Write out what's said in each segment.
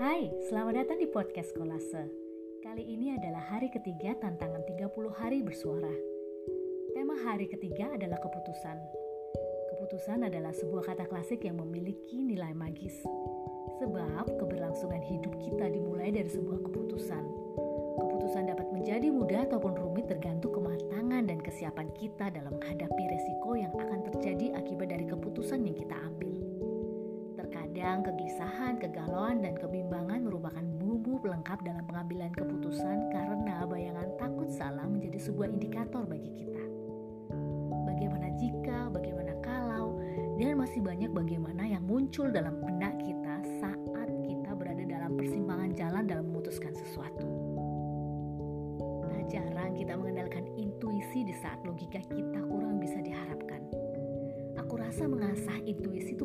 Selamat datang di podcast Kolase. Kali ini adalah hari ketiga tantangan 30 hari bersuara. Tema hari ketiga adalah keputusan. Keputusan adalah sebuah kata klasik yang memiliki nilai magis. Sebab keberlangsungan hidup kita dimulai dari sebuah keputusan. Keputusan dapat menjadi mudah ataupun rumit tergantung kematangan dan kesiapan kita dalam menghadapi resiko yang akan terjadi kegelisahan, kegalauan, dan kebimbangan merupakan bumbu pelengkap dalam pengambilan keputusan karena bayangan takut salah menjadi sebuah indikator bagi kita. Bagaimana jika, bagaimana kalau, dan masih banyak bagaimana yang muncul dalam benak kita saat kita berada dalam persimpangan jalan dalam memutuskan sesuatu. Tak jarang kita mengandalkan intuisi di saat logika kita kurang bisa diharapkan. Aku rasa mengasah intuisi itu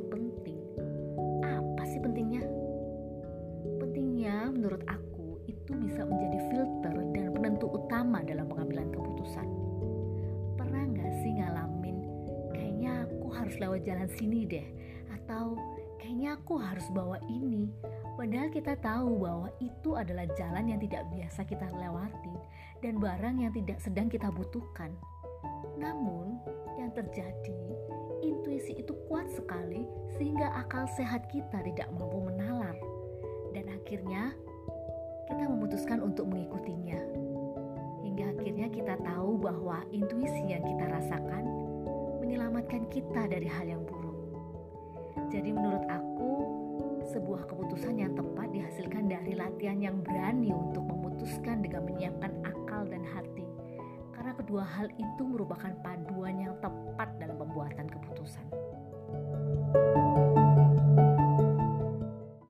Pentingnya menurut aku itu bisa menjadi filter dan penentu utama dalam pengambilan keputusan. Pernah nggak sih ngalamin kayaknya aku harus lewat jalan sini deh atau kayaknya aku harus bawa ini padahal kita tahu bahwa itu adalah jalan yang tidak biasa kita lewati dan barang yang tidak sedang kita butuhkan. Namun, yang terjadi intuisi itu kuat sekali sehingga akal sehat kita tidak mampu menalar dan akhirnya kita memutuskan untuk mengikutinya. Hingga akhirnya kita tahu bahwa intuisi yang kita rasakan menyelamatkan kita dari hal yang buruk. Jadi menurut aku sebuah keputusan yang tepat dihasilkan dari latihan yang berani untuk memutuskan dengan menyiapkan akal dan hati. Karena kedua hal itu merupakan paduan yang tepat